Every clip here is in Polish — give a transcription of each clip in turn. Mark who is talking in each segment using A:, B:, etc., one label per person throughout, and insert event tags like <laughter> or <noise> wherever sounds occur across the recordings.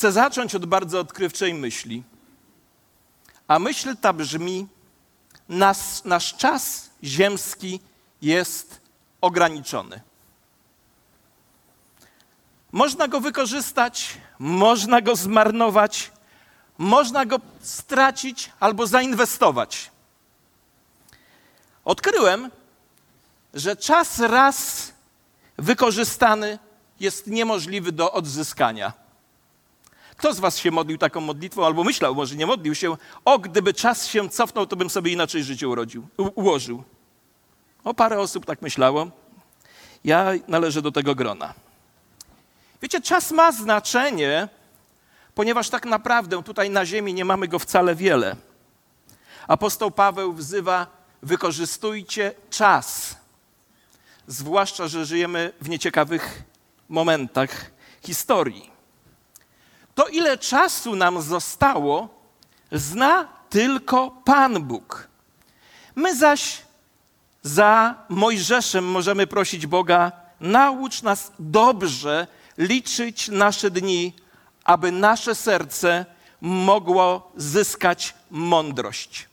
A: Chcę zacząć od bardzo odkrywczej myśli. A myśl ta brzmi: nas, nasz czas ziemski jest ograniczony. Można go wykorzystać, można go zmarnować, można go stracić albo zainwestować. Odkryłem, że czas raz wykorzystany jest niemożliwy do odzyskania. Kto z Was się modlił taką modlitwą, albo myślał, może nie modlił się, o gdyby czas się cofnął, to bym sobie inaczej życie urodził, ułożył. O parę osób tak myślało. Ja należę do tego grona. Wiecie, czas ma znaczenie, ponieważ tak naprawdę tutaj na ziemi nie mamy go wcale wiele. Apostoł Paweł wzywa: wykorzystujcie czas. Zwłaszcza, że żyjemy w nieciekawych momentach historii. To, ile czasu nam zostało, zna tylko Pan Bóg. My zaś za Mojżeszem możemy prosić Boga, naucz nas dobrze liczyć nasze dni, aby nasze serce mogło zyskać mądrość.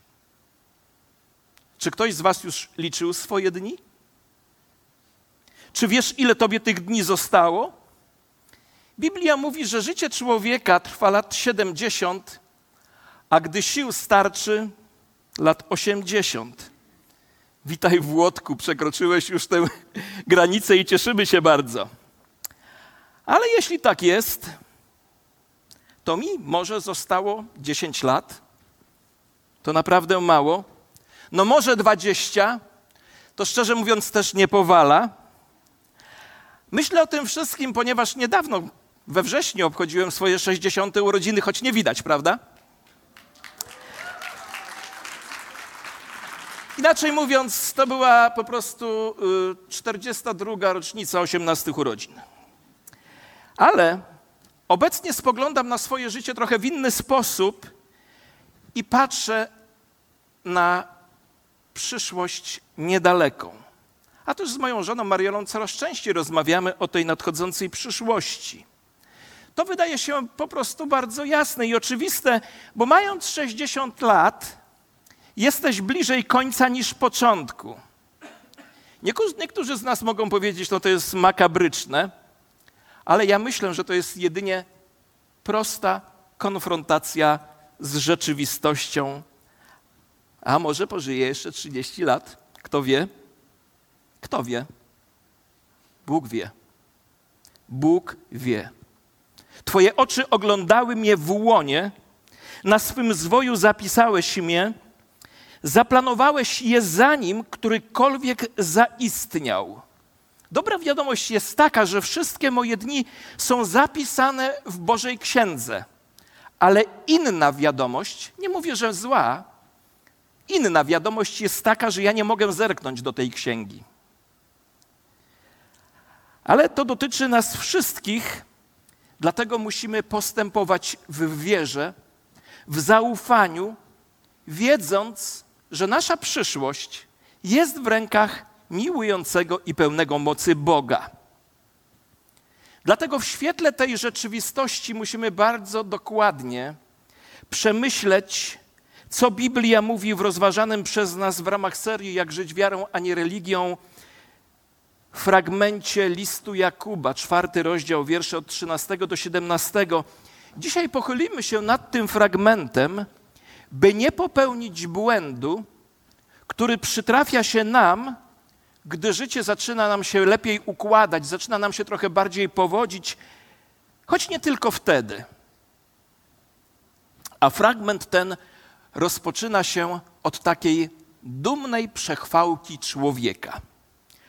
A: Czy ktoś z Was już liczył swoje dni? Czy wiesz, ile tobie tych dni zostało? Biblia mówi, że życie człowieka trwa lat 70, a gdy sił starczy, lat 80. Witaj w Łotku, przekroczyłeś już tę <laughs> granicę i cieszymy się bardzo. Ale jeśli tak jest, to mi może zostało 10 lat. To naprawdę mało. No może 20, to szczerze mówiąc też nie powala. Myślę o tym wszystkim, ponieważ niedawno, we wrześniu, obchodziłem swoje 60. urodziny, choć nie widać, prawda? Inaczej mówiąc, to była po prostu y, 42. rocznica 18 urodzin. Ale obecnie spoglądam na swoje życie trochę w inny sposób i patrzę na przyszłość niedaleką. A też z moją żoną Mariolą coraz częściej rozmawiamy o tej nadchodzącej przyszłości. To wydaje się po prostu bardzo jasne i oczywiste, bo mając 60 lat, jesteś bliżej końca niż początku. Niektórzy z nas mogą powiedzieć, no to jest makabryczne, ale ja myślę, że to jest jedynie prosta konfrontacja z rzeczywistością. A może pożyje jeszcze 30 lat? Kto wie? Kto wie? Bóg wie. Bóg wie. Twoje oczy oglądały mnie w łonie, na swym zwoju zapisałeś mnie, zaplanowałeś je zanim którykolwiek zaistniał. Dobra wiadomość jest taka, że wszystkie moje dni są zapisane w Bożej Księdze. Ale inna wiadomość, nie mówię, że zła, inna wiadomość jest taka, że ja nie mogę zerknąć do tej księgi. Ale to dotyczy nas wszystkich, dlatego musimy postępować w wierze, w zaufaniu, wiedząc, że nasza przyszłość jest w rękach miłującego i pełnego mocy Boga. Dlatego w świetle tej rzeczywistości musimy bardzo dokładnie przemyśleć, co Biblia mówi w rozważanym przez nas w ramach serii Jak żyć wiarą, a nie religią fragmencie listu Jakuba, czwarty rozdział, wiersze od 13 do 17. Dzisiaj pochylimy się nad tym fragmentem, by nie popełnić błędu, który przytrafia się nam, gdy życie zaczyna nam się lepiej układać, zaczyna nam się trochę bardziej powodzić, choć nie tylko wtedy. A fragment ten rozpoczyna się od takiej dumnej przechwałki człowieka.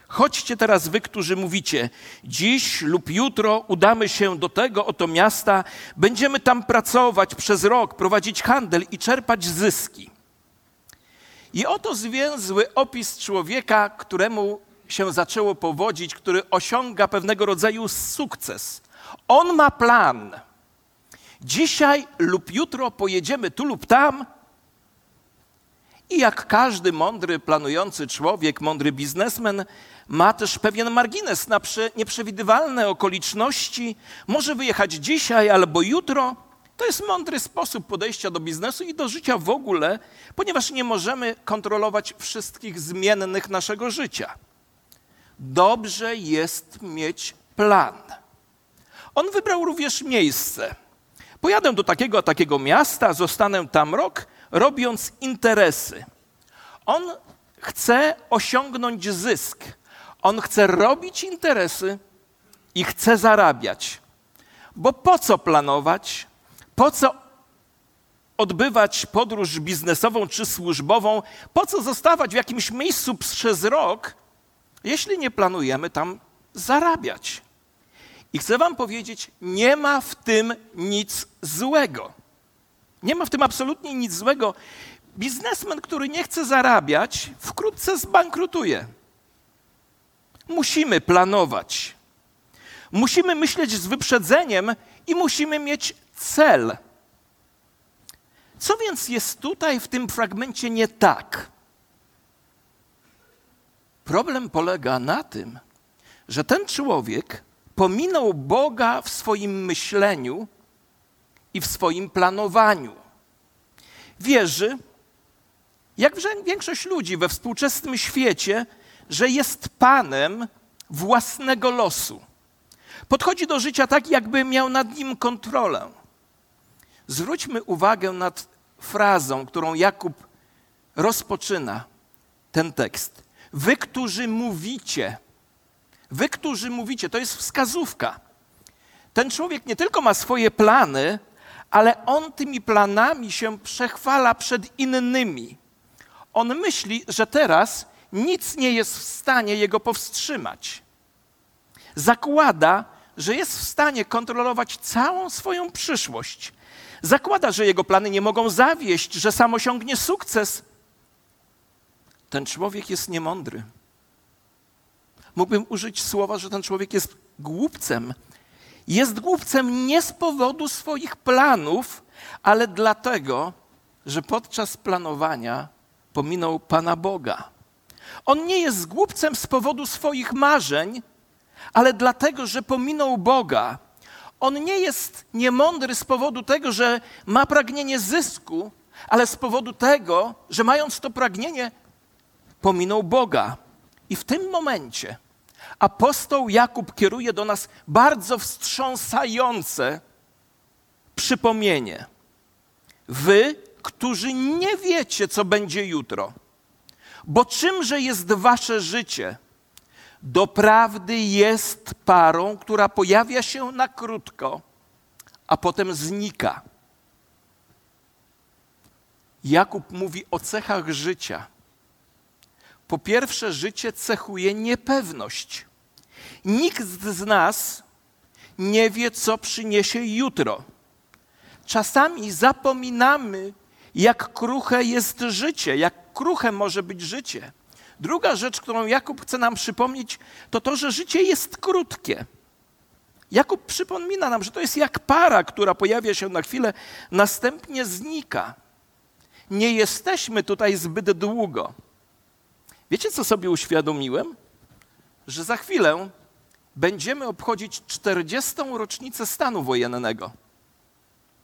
A: Chodźcie teraz wy, którzy mówicie, dziś lub jutro udamy się do tego oto miasta, będziemy tam pracować przez rok, prowadzić handel i czerpać zyski. I oto zwięzły opis człowieka, któremu się zaczęło powodzić, który osiąga pewnego rodzaju sukces. On ma plan. Dzisiaj lub jutro pojedziemy tu lub tam I jak każdy mądry, planujący człowiek, mądry biznesmen, ma też pewien margines na nieprzewidywalne okoliczności. Może wyjechać dzisiaj albo jutro. To jest mądry sposób podejścia do biznesu i do życia w ogóle, ponieważ nie możemy kontrolować wszystkich zmiennych naszego życia. Dobrze jest mieć plan. On wybrał również miejsce. Pojadę do takiego a takiego miasta, zostanę tam rok, robiąc interesy. On chce osiągnąć zysk. On chce robić interesy i chce zarabiać. Bo po co planować? Po co odbywać podróż biznesową czy służbową? Po co zostawać w jakimś miejscu przez rok, jeśli nie planujemy tam zarabiać? I chcę Wam powiedzieć, nie ma w tym nic złego. Nie ma w tym absolutnie nic złego. Biznesmen, który nie chce zarabiać, wkrótce zbankrutuje. Musimy planować. Musimy myśleć z wyprzedzeniem i musimy mieć cel. Co więc jest tutaj w tym fragmencie nie tak? Problem polega na tym, że ten człowiek pominął Boga w swoim myśleniu i w swoim planowaniu. Wierzy, jak większość ludzi we współczesnym świecie, że jest panem własnego losu. Podchodzi do życia tak, jakby miał nad nim kontrolę. Zwróćmy uwagę nad frazą, którą Jakub rozpoczyna ten tekst. Wy, którzy mówicie, wy, którzy mówicie, to jest wskazówka. Ten człowiek nie tylko ma swoje plany, ale on tymi planami się przechwala przed innymi. On myśli, że teraz nic nie jest w stanie jego powstrzymać. Zakłada, że jest w stanie kontrolować całą swoją przyszłość. Zakłada, że jego plany nie mogą zawieść, że sam osiągnie sukces. Ten człowiek jest niemądry. Mógłbym użyć słowa, że ten człowiek jest głupcem. Jest głupcem nie z powodu swoich planów, ale dlatego, że podczas planowania pominął Pana Boga. On nie jest głupcem z powodu swoich marzeń, ale dlatego, że pominął Boga. On nie jest niemądry z powodu tego, że ma pragnienie zysku, ale z powodu tego, że mając to pragnienie, pominął Boga. I w tym momencie apostoł Jakub kieruje do nas bardzo wstrząsające przypomnienie. Wy, którzy nie wiecie, co będzie jutro, bo czymże jest wasze życie? Doprawdy jest parą, która pojawia się na krótko, a potem znika. Jakub mówi o cechach życia. Po pierwsze, życie cechuje niepewność. Nikt z nas nie wie, co przyniesie jutro. Czasami zapominamy, jak kruche jest życie, jak kruche może być życie. Druga rzecz, którą Jakub chce nam przypomnieć, to to, że życie jest krótkie. Jakub przypomina nam, że to jest jak para, która pojawia się na chwilę, następnie znika. Nie jesteśmy tutaj zbyt długo. Wiecie, co sobie uświadomiłem? Że za chwilę będziemy obchodzić 40. rocznicę stanu wojennego.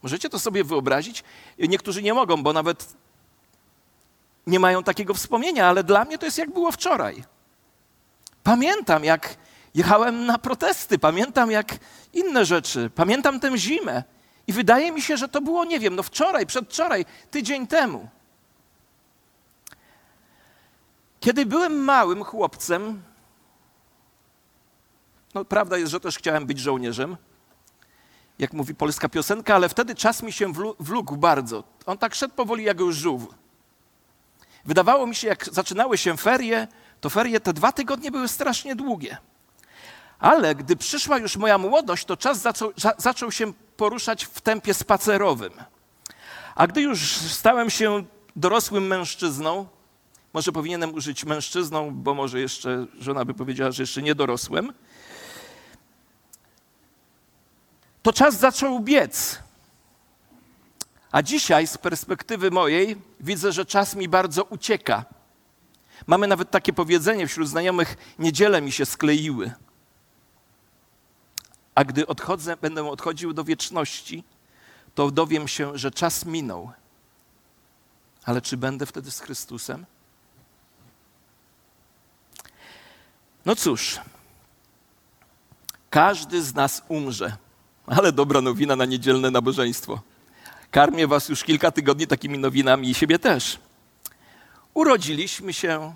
A: Możecie to sobie wyobrazić? Niektórzy nie mogą, bo nawet nie mają takiego wspomnienia, ale dla mnie to jest jak było wczoraj. Pamiętam, jak jechałem na protesty, pamiętam jak inne rzeczy, pamiętam tę zimę. I wydaje mi się, że to było, nie wiem, no wczoraj, przedwczoraj, tydzień temu. Kiedy byłem małym chłopcem, no prawda jest, że też chciałem być żołnierzem, jak mówi polska piosenka, ale wtedy czas mi się wlókł bardzo. On tak szedł powoli jak żółw. Wydawało mi się, jak zaczynały się ferie, to ferie te dwa tygodnie były strasznie długie. Ale gdy przyszła już moja młodość, to czas zaczął, za, zaczął się poruszać w tempie spacerowym. A gdy już stałem się dorosłym mężczyzną, może powinienem użyć mężczyzną, bo może jeszcze żona by powiedziała, że jeszcze nie dorosłem, to czas zaczął biec. A dzisiaj z perspektywy mojej widzę, że czas mi bardzo ucieka. Mamy nawet takie powiedzenie wśród znajomych: niedziele mi się skleiły. A gdy odchodzę, będę odchodził do wieczności, to dowiem się, że czas minął. Ale czy będę wtedy z Chrystusem? No cóż, każdy z nas umrze, ale dobra nowina na niedzielne nabożeństwo. Karmię was już kilka tygodni takimi nowinami i siebie też. Urodziliśmy się,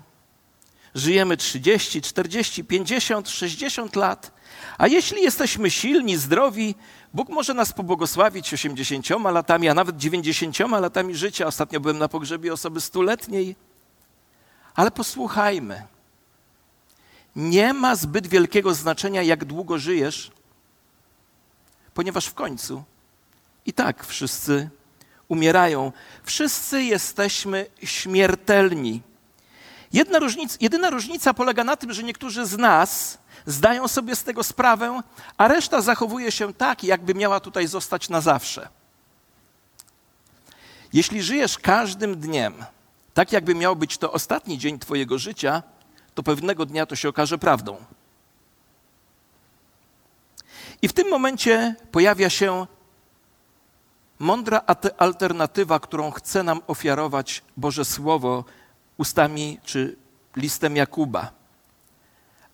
A: żyjemy 30, 40, 50, 60 lat, a jeśli jesteśmy silni, zdrowi, Bóg może nas pobłogosławić 80 latami, a nawet 90 latami życia. Ostatnio byłem na pogrzebie osoby stuletniej. Ale posłuchajmy. Nie ma zbyt wielkiego znaczenia, jak długo żyjesz, ponieważ w końcu i tak wszyscy umierają. Wszyscy jesteśmy śmiertelni. Jedyna różnica polega na tym, że niektórzy z nas zdają sobie z tego sprawę, a reszta zachowuje się tak, jakby miała tutaj zostać na zawsze. Jeśli żyjesz każdym dniem, tak jakby miał być to ostatni dzień Twojego życia, to pewnego dnia to się okaże prawdą. I w tym momencie pojawia się mądra alternatywa, którą chce nam ofiarować Boże Słowo ustami czy listem Jakuba.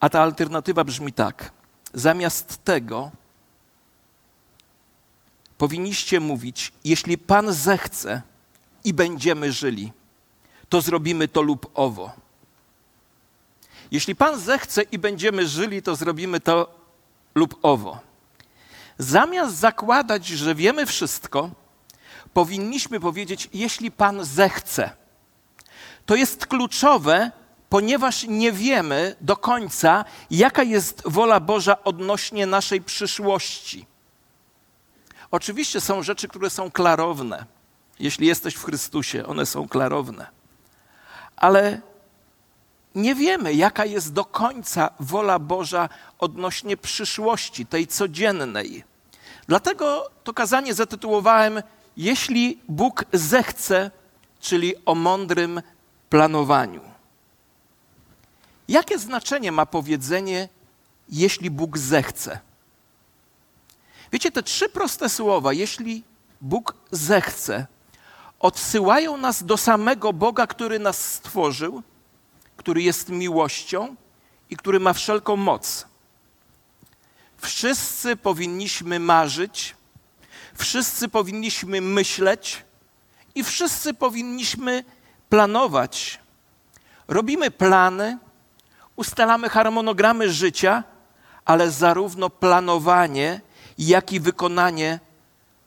A: A ta alternatywa brzmi tak: zamiast tego powinniście mówić, jeśli Pan zechce i będziemy żyli, to zrobimy to lub owo. Jeśli Pan zechce i będziemy żyli, to zrobimy to lub owo. Zamiast zakładać, że wiemy wszystko, powinniśmy powiedzieć, jeśli Pan zechce. To jest kluczowe, ponieważ nie wiemy do końca, jaka jest wola Boża odnośnie naszej przyszłości. Oczywiście są rzeczy, które są klarowne. Jeśli jesteś w Chrystusie, one są klarowne. Ale nie wiemy, jaka jest do końca wola Boża odnośnie przyszłości, tej codziennej. Dlatego to kazanie zatytułowałem Jeśli Bóg zechce, czyli o mądrym planowaniu. Jakie znaczenie ma powiedzenie, jeśli Bóg zechce? Wiecie, te trzy proste słowa, jeśli Bóg zechce, odsyłają nas do samego Boga, który nas stworzył, który jest miłością i który ma wszelką moc. Wszyscy powinniśmy marzyć, wszyscy powinniśmy myśleć i wszyscy powinniśmy planować. Robimy plany, ustalamy harmonogramy życia, ale zarówno planowanie, jak i wykonanie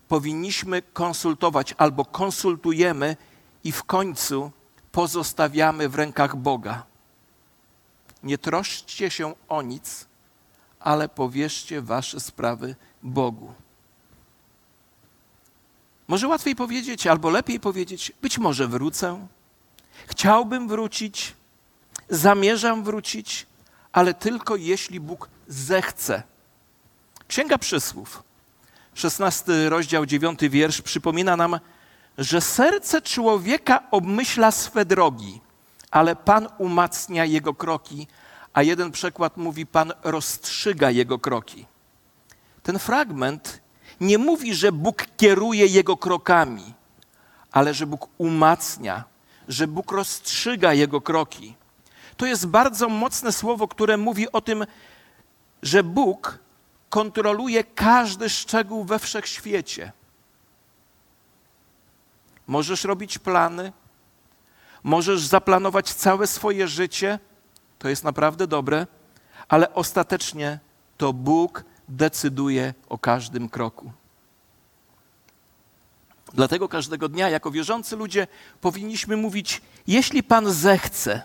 A: powinniśmy konsultować albo konsultujemy i w końcu pozostawiamy w rękach Boga. Nie troszczcie się o nic, ale powierzcie wasze sprawy Bogu. Może łatwiej powiedzieć, albo lepiej powiedzieć, być może wrócę. Chciałbym wrócić, zamierzam wrócić, ale tylko jeśli Bóg zechce. Księga Przysłów, 16 rozdział, 9 wiersz przypomina nam, że serce człowieka obmyśla swe drogi, ale Pan umacnia jego kroki, a jeden przekład mówi: Pan rozstrzyga jego kroki. Ten fragment nie mówi, że Bóg kieruje jego krokami, ale że Bóg umacnia, że Bóg rozstrzyga jego kroki. To jest bardzo mocne słowo, które mówi o tym, że Bóg kontroluje każdy szczegół we wszechświecie. Możesz robić plany, możesz zaplanować całe swoje życie, to jest naprawdę dobre, ale ostatecznie to Bóg decyduje o każdym kroku. Dlatego każdego dnia, jako wierzący ludzie, powinniśmy mówić: Jeśli Pan zechce,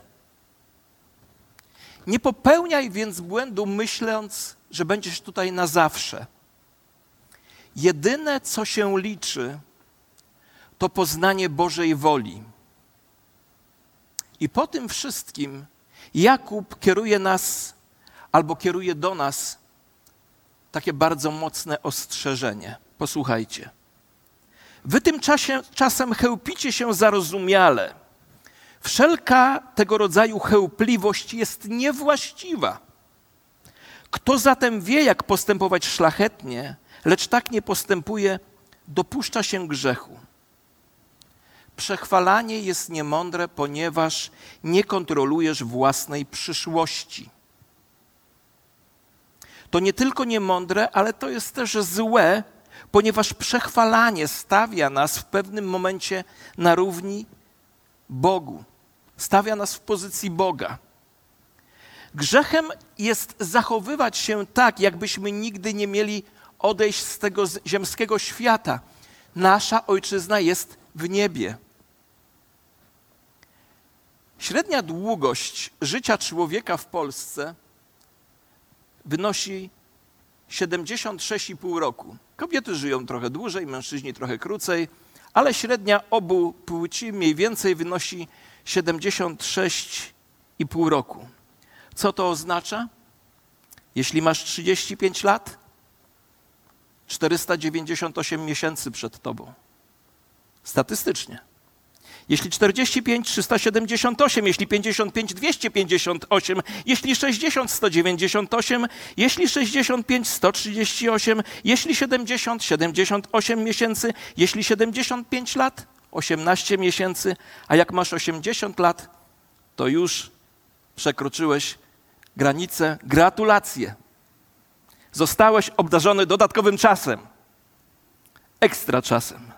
A: nie popełniaj więc błędu, myśląc, że będziesz tutaj na zawsze. Jedyne, co się liczy, to poznanie Bożej woli. I po tym wszystkim Jakub kieruje nas albo kieruje do nas takie bardzo mocne ostrzeżenie. Posłuchajcie. Wy tym czasie, czasem chełpicie się zarozumiale. Wszelka tego rodzaju chełpliwość jest niewłaściwa. Kto zatem wie, jak postępować szlachetnie, lecz tak nie postępuje, dopuszcza się grzechu. Przechwalanie jest niemądre, ponieważ nie kontrolujesz własnej przyszłości. To nie tylko niemądre, ale to jest też złe, ponieważ przechwalanie stawia nas w pewnym momencie na równi Bogu. Stawia nas w pozycji Boga. Grzechem jest zachowywać się tak, jakbyśmy nigdy nie mieli odejść z tego ziemskiego świata. Nasza ojczyzna jest w niebie. Średnia długość życia człowieka w Polsce wynosi 76,5 roku. Kobiety żyją trochę dłużej, mężczyźni trochę krócej, ale średnia obu płci mniej więcej wynosi 76,5 roku. Co to oznacza? Jeśli masz 35 lat, 498 miesięcy przed tobą. Statystycznie. Jeśli 45, 378, jeśli 55, 258, jeśli 60, 198, jeśli 65, 138, jeśli 70, 78 miesięcy, jeśli 75 lat, 18 miesięcy, a jak masz 80 lat, to już przekroczyłeś granicę. Gratulacje. Zostałeś obdarzony dodatkowym czasem, ekstra czasem.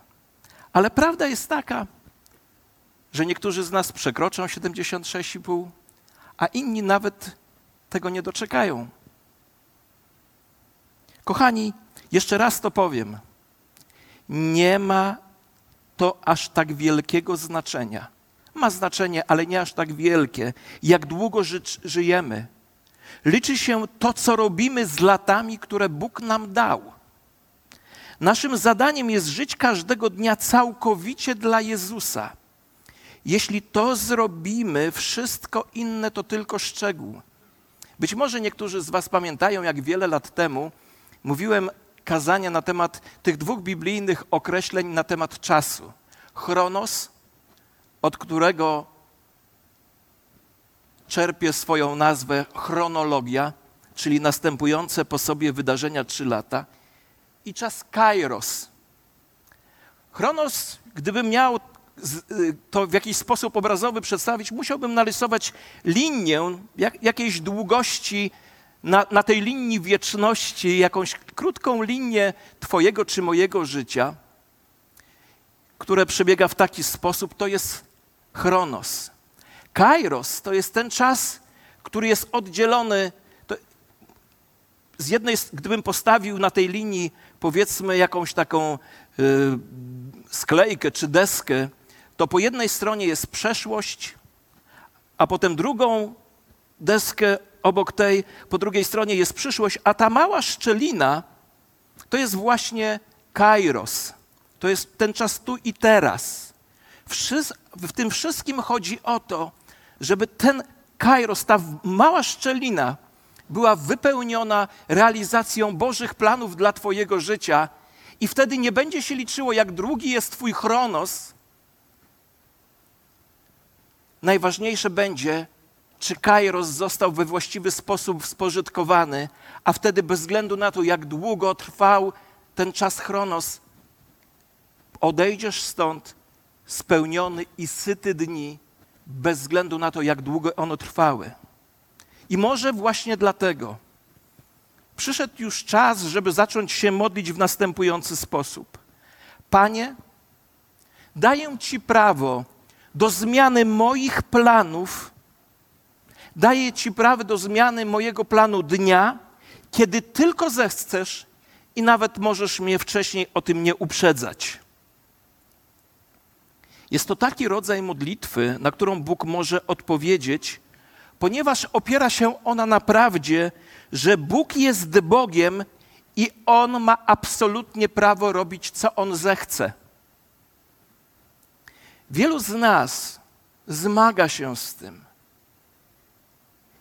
A: Ale prawda jest taka, że niektórzy z nas przekroczą 76,5, a inni nawet tego nie doczekają. Kochani, jeszcze raz to powiem. Nie ma to aż tak wielkiego znaczenia. Ma znaczenie, ale nie aż tak wielkie, jak długo ży żyjemy. Liczy się to, co robimy z latami, które Bóg nam dał. Naszym zadaniem jest żyć każdego dnia całkowicie dla Jezusa. Jeśli to zrobimy, wszystko inne to tylko szczegół. Być może niektórzy z Was pamiętają, jak wiele lat temu mówiłem kazania na temat tych dwóch biblijnych określeń na temat czasu. Chronos, od którego czerpie swoją nazwę chronologia, czyli następujące po sobie wydarzenia trzy lata, i czas kairos. Chronos, gdybym miał to w jakiś sposób obrazowy przedstawić, musiałbym narysować linię jak, jakiejś długości na, na tej linii wieczności, jakąś krótką linię Twojego czy mojego życia, które przebiega w taki sposób, to jest chronos. Kairos to jest ten czas, który jest oddzielony. z jednej, gdybym postawił na tej linii, powiedzmy, jakąś taką y, sklejkę czy deskę, to po jednej stronie jest przeszłość, a potem drugą deskę obok tej, po drugiej stronie jest przyszłość, a ta mała szczelina to jest właśnie kairos. To jest ten czas tu i teraz. W tym wszystkim chodzi o to, żeby ten kairos, ta mała szczelina była wypełniona realizacją Bożych planów dla Twojego życia i wtedy nie będzie się liczyło, jak długi jest Twój chronos, najważniejsze będzie, czy kairos został we właściwy sposób spożytkowany, a wtedy bez względu na to, jak długo trwał ten czas chronos, odejdziesz stąd spełniony i syty dni, bez względu na to, jak długo one trwały. I może właśnie dlatego przyszedł już czas, żeby zacząć się modlić w następujący sposób. Panie, daję Ci prawo, do zmiany moich planów, daję Ci prawo do zmiany mojego planu dnia, kiedy tylko zechcesz i nawet możesz mnie wcześniej o tym nie uprzedzać. Jest to taki rodzaj modlitwy, na którą Bóg może odpowiedzieć, ponieważ opiera się ona na prawdzie, że Bóg jest Bogiem i On ma absolutnie prawo robić, co On zechce. Wielu z nas zmaga się z tym.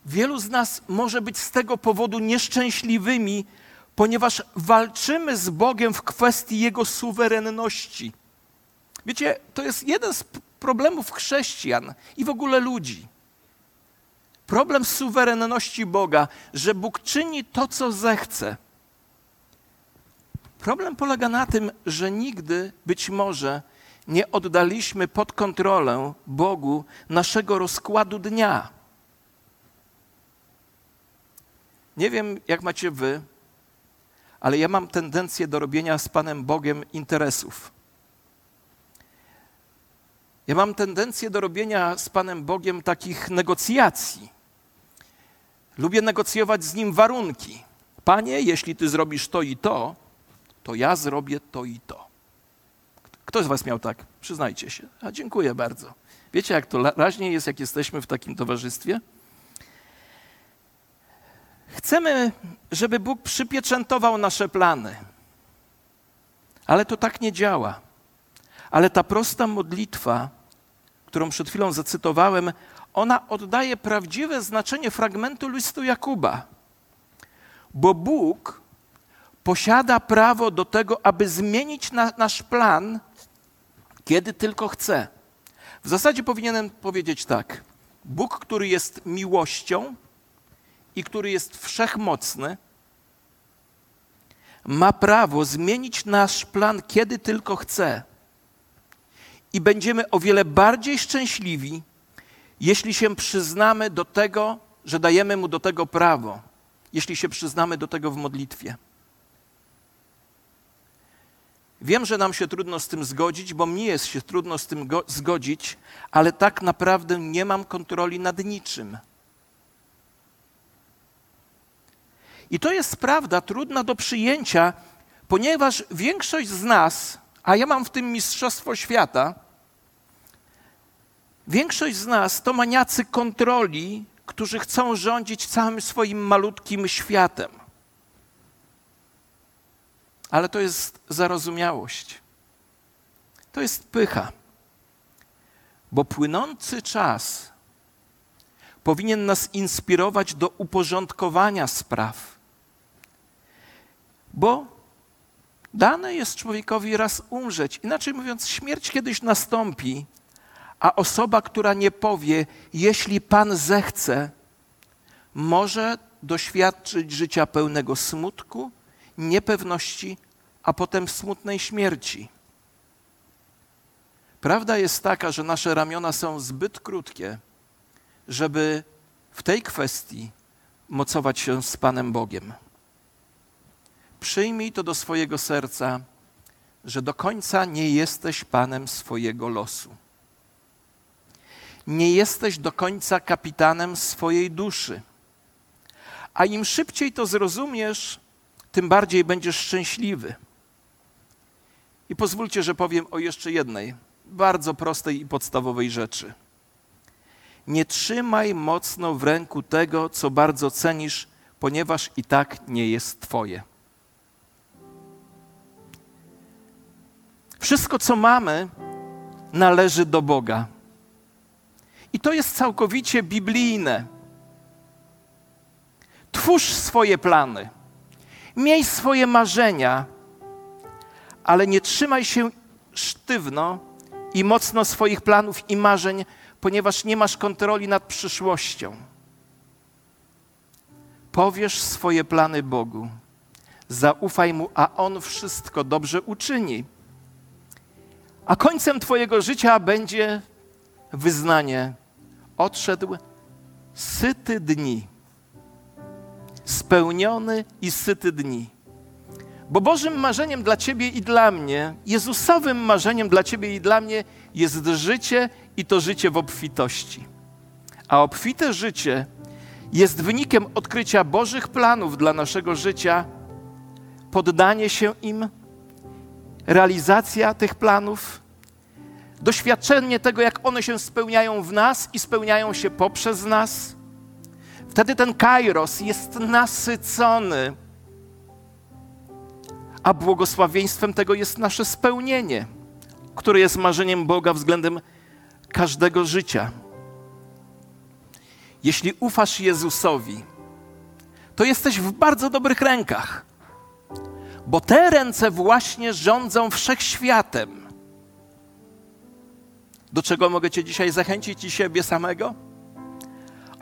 A: Wielu z nas może być z tego powodu nieszczęśliwymi, ponieważ walczymy z Bogiem w kwestii Jego suwerenności. Wiecie, to jest jeden z problemów chrześcijan i w ogóle ludzi. Problem suwerenności Boga, że Bóg czyni to, co zechce. Problem polega na tym, że nigdy być może nie oddaliśmy pod kontrolę Bogu naszego rozkładu dnia. Nie wiem, jak macie wy, ale ja mam tendencję do robienia z Panem Bogiem interesów. Ja mam tendencję do robienia z Panem Bogiem takich negocjacji. Lubię negocjować z Nim warunki. Panie, jeśli Ty zrobisz to i to, to ja zrobię to i to. Kto z Was miał tak? Przyznajcie się. A dziękuję bardzo. Wiecie, jak to raźnie jest, jak jesteśmy w takim towarzystwie? Chcemy, żeby Bóg przypieczętował nasze plany. Ale to tak nie działa. Ale ta prosta modlitwa, którą przed chwilą zacytowałem, ona oddaje prawdziwe znaczenie fragmentu listu Jakuba. Bo Bóg posiada prawo do tego, aby zmienić na, nasz plan, kiedy tylko chce. W zasadzie powinienem powiedzieć tak: Bóg, który jest miłością i który jest wszechmocny, ma prawo zmienić nasz plan, kiedy tylko chce. I będziemy o wiele bardziej szczęśliwi, jeśli się przyznamy do tego, że dajemy mu do tego prawo, jeśli się przyznamy do tego w modlitwie. Wiem, że nam się trudno z tym zgodzić, bo mnie jest się trudno z tym zgodzić, ale tak naprawdę nie mam kontroli nad niczym. I to jest prawda trudna do przyjęcia, ponieważ większość z nas, a ja mam w tym mistrzostwo świata, większość z nas to maniacy kontroli, którzy chcą rządzić całym swoim malutkim światem. Ale to jest zarozumiałość. To jest pycha. Bo płynący czas powinien nas inspirować do uporządkowania spraw. Bo dane jest człowiekowi raz umrzeć. Inaczej mówiąc, śmierć kiedyś nastąpi, a osoba, która nie powie, jeśli Pan zechce, może doświadczyć życia pełnego smutku, niepewności, a potem smutnej śmierci. Prawda jest taka, że nasze ramiona są zbyt krótkie, żeby w tej kwestii mocować się z Panem Bogiem. Przyjmij to do swojego serca, że do końca nie jesteś Panem swojego losu. Nie jesteś do końca kapitanem swojej duszy. A im szybciej to zrozumiesz, tym bardziej będziesz szczęśliwy. I pozwólcie, że powiem o jeszcze jednej, bardzo prostej i podstawowej rzeczy. Nie trzymaj mocno w ręku tego, co bardzo cenisz, ponieważ i tak nie jest Twoje. Wszystko, co mamy, należy do Boga. I to jest całkowicie biblijne. Twórz swoje plany. Miej swoje marzenia, ale nie trzymaj się sztywno i mocno swoich planów i marzeń, ponieważ nie masz kontroli nad przyszłością. Powiesz swoje plany Bogu, zaufaj Mu, a On wszystko dobrze uczyni. A końcem Twojego życia będzie wyznanie: odszedł syty dni spełniony i syty dni. Bo Bożym marzeniem dla Ciebie i dla mnie, Jezusowym marzeniem dla Ciebie i dla mnie jest życie i to życie w obfitości. A obfite życie jest wynikiem odkrycia Bożych planów dla naszego życia, poddanie się im, realizacja tych planów, doświadczenie tego, jak one się spełniają w nas i spełniają się poprzez nas Wtedy ten kairos jest nasycony, a błogosławieństwem tego jest nasze spełnienie, które jest marzeniem Boga względem każdego życia. Jeśli ufasz Jezusowi, to jesteś w bardzo dobrych rękach, bo te ręce właśnie rządzą wszechświatem. Do czego mogę Cię dzisiaj zachęcić i siebie samego?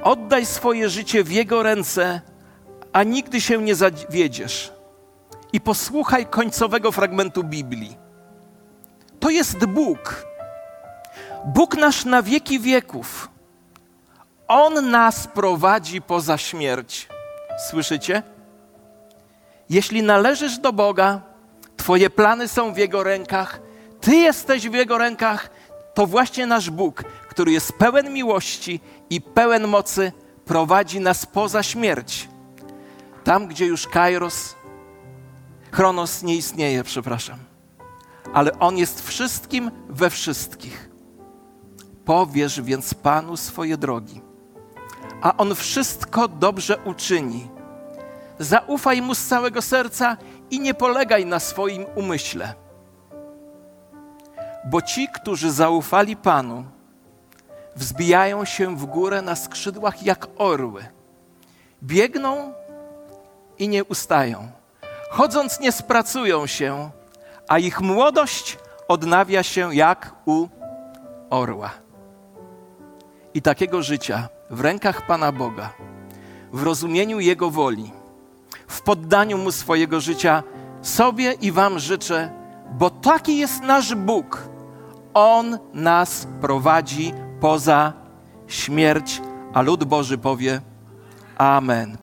A: Oddaj swoje życie w Jego ręce, a nigdy się nie zawiedziesz. I posłuchaj końcowego fragmentu Biblii. To jest Bóg. Bóg nasz na wieki wieków. On nas prowadzi poza śmierć. Słyszycie? Jeśli należysz do Boga, Twoje plany są w Jego rękach, Ty jesteś w Jego rękach, to właśnie nasz Bóg, który jest pełen miłości i pełen mocy, prowadzi nas poza śmierć. Tam, gdzie już Kairos, Chronos nie istnieje, przepraszam, ale On jest wszystkim we wszystkich. Powierz więc Panu swoje drogi, a On wszystko dobrze uczyni. Zaufaj Mu z całego serca i nie polegaj na swoim umyśle. Bo ci, którzy zaufali Panu, wzbijają się w górę na skrzydłach jak orły. Biegną i nie ustają. Chodząc nie spracują się, a ich młodość odnawia się jak u orła. I takiego życia w rękach Pana Boga, w rozumieniu Jego woli, w poddaniu Mu swojego życia sobie i Wam życzę, bo taki jest nasz Bóg. On nas prowadzi poza śmierć, a lud Boży powie Amen.